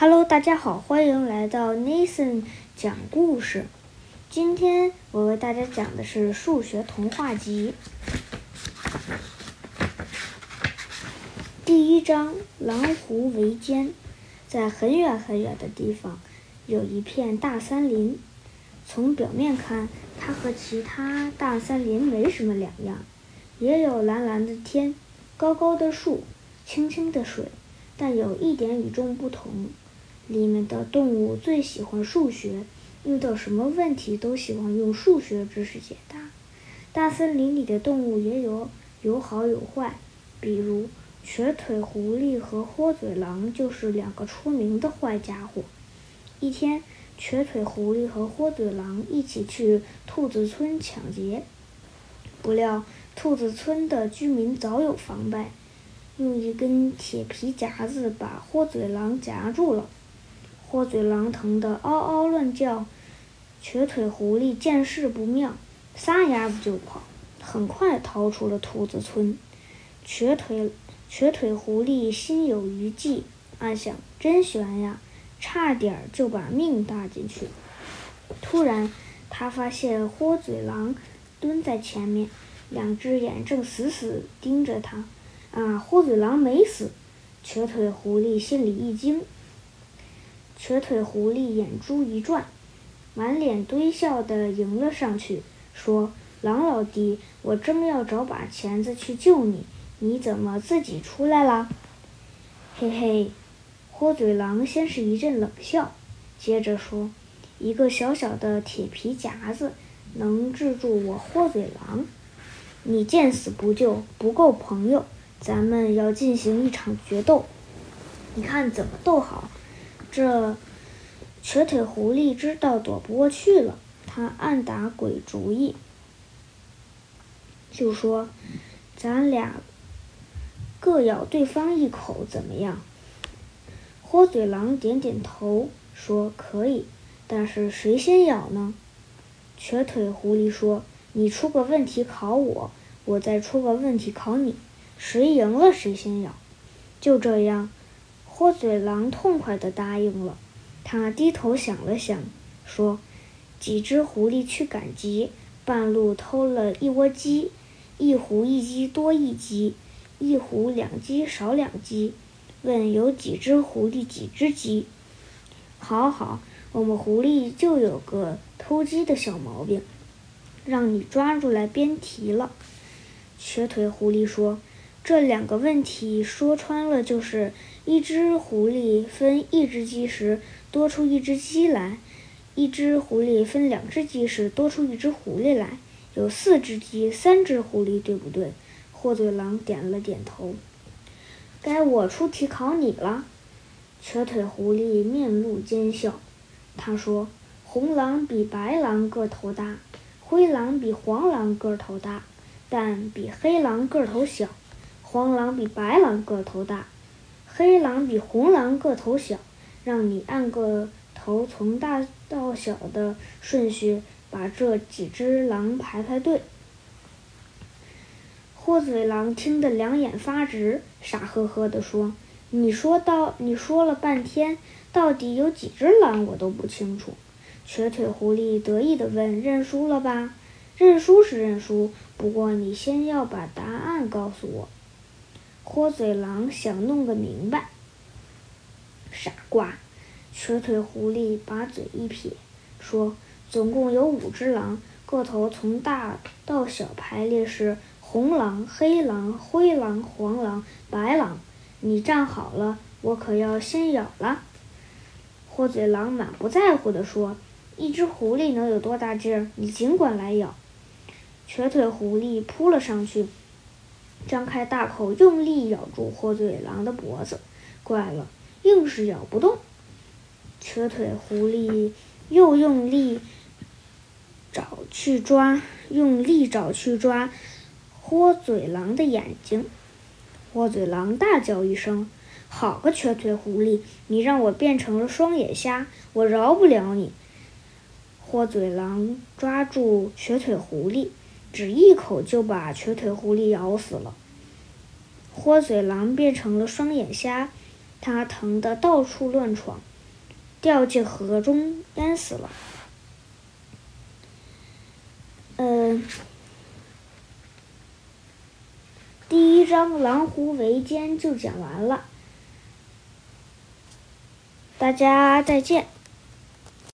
Hello，大家好，欢迎来到 Nathan 讲故事。今天我为大家讲的是数学童话集。第一章：狼狐围歼。在很远很远的地方，有一片大森林。从表面看，它和其他大森林没什么两样，也有蓝蓝的天，高高的树，清清的水，但有一点与众不同。里面的动物最喜欢数学，遇到什么问题都喜欢用数学知识解答。大森林里的动物也有有好有坏，比如瘸腿狐狸和豁嘴狼就是两个出名的坏家伙。一天，瘸腿狐狸和豁嘴狼一起去兔子村抢劫，不料兔子村的居民早有防备，用一根铁皮夹子把豁嘴狼夹住了。豁嘴狼疼得嗷嗷乱叫，瘸腿狐狸见势不妙，撒丫子就跑，很快逃出了兔子村。瘸腿瘸腿狐狸心有余悸，暗想：真悬呀，差点就把命搭进去。突然，他发现豁嘴狼蹲在前面，两只眼正死死盯着他。啊，豁嘴狼没死！瘸腿狐狸心里一惊。瘸腿狐狸眼珠一转，满脸堆笑地迎了上去，说：“狼老弟，我正要找把钳子去救你，你怎么自己出来了？”嘿嘿，豁嘴狼先是一阵冷笑，接着说：“一个小小的铁皮夹子能制住我豁嘴狼？你见死不救，不够朋友！咱们要进行一场决斗，你看怎么斗好？”这瘸腿狐狸知道躲不过去了，他暗打鬼主意，就说：“咱俩各咬对方一口，怎么样？”豁嘴狼点点头，说：“可以，但是谁先咬呢？”瘸腿狐狸说：“你出个问题考我，我再出个问题考你，谁赢了谁先咬。”就这样。豁嘴狼痛快地答应了。他低头想了想，说：“几只狐狸去赶集，半路偷了一窝鸡，一狐一鸡多一鸡，一狐两鸡少两鸡。问有几只狐狸，几只鸡？好好，我们狐狸就有个偷鸡的小毛病，让你抓住来编题了。”瘸腿狐狸说。这两个问题说穿了就是：一只狐狸分一只鸡时多出一只鸡来，一只狐狸分两只鸡时多出一只狐狸来，有四只鸡，三只狐狸，对不对？豁嘴狼点了点头。该我出题考你了。瘸腿狐狸面露奸笑，他说：“红狼比白狼个头大，灰狼比黄狼个头大，但比黑狼个头小。”黄狼比白狼个头大，黑狼比红狼个头小。让你按个头从大到小的顺序把这几只狼排排队。豁嘴狼听得两眼发直，傻呵呵地说：“你说到你说了半天，到底有几只狼我都不清楚。”瘸腿狐狸得意地问：“认输了吧？”“认输是认输，不过你先要把答案告诉我。”豁嘴狼想弄个明白，傻瓜！瘸腿狐狸把嘴一撇，说：“总共有五只狼，个头从大到小排列是红狼、黑狼、灰狼、黄狼、白狼。你站好了，我可要先咬了。”豁嘴狼满不在乎地说：“一只狐狸能有多大劲儿？你尽管来咬。”瘸腿狐狸扑了上去。张开大口，用力咬住豁嘴狼的脖子。怪了，硬是咬不动。瘸腿狐狸又用力找去抓，用力找去抓豁嘴狼的眼睛。豁嘴狼大叫一声：“好个瘸腿狐狸！你让我变成了双眼瞎，我饶不了你！”豁嘴狼抓住瘸腿狐狸。只一口就把瘸腿狐狸咬死了。豁嘴狼变成了双眼瞎，他疼得到处乱闯，掉进河中淹死了。嗯，第一章《狼狐为奸》就讲完了，大家再见。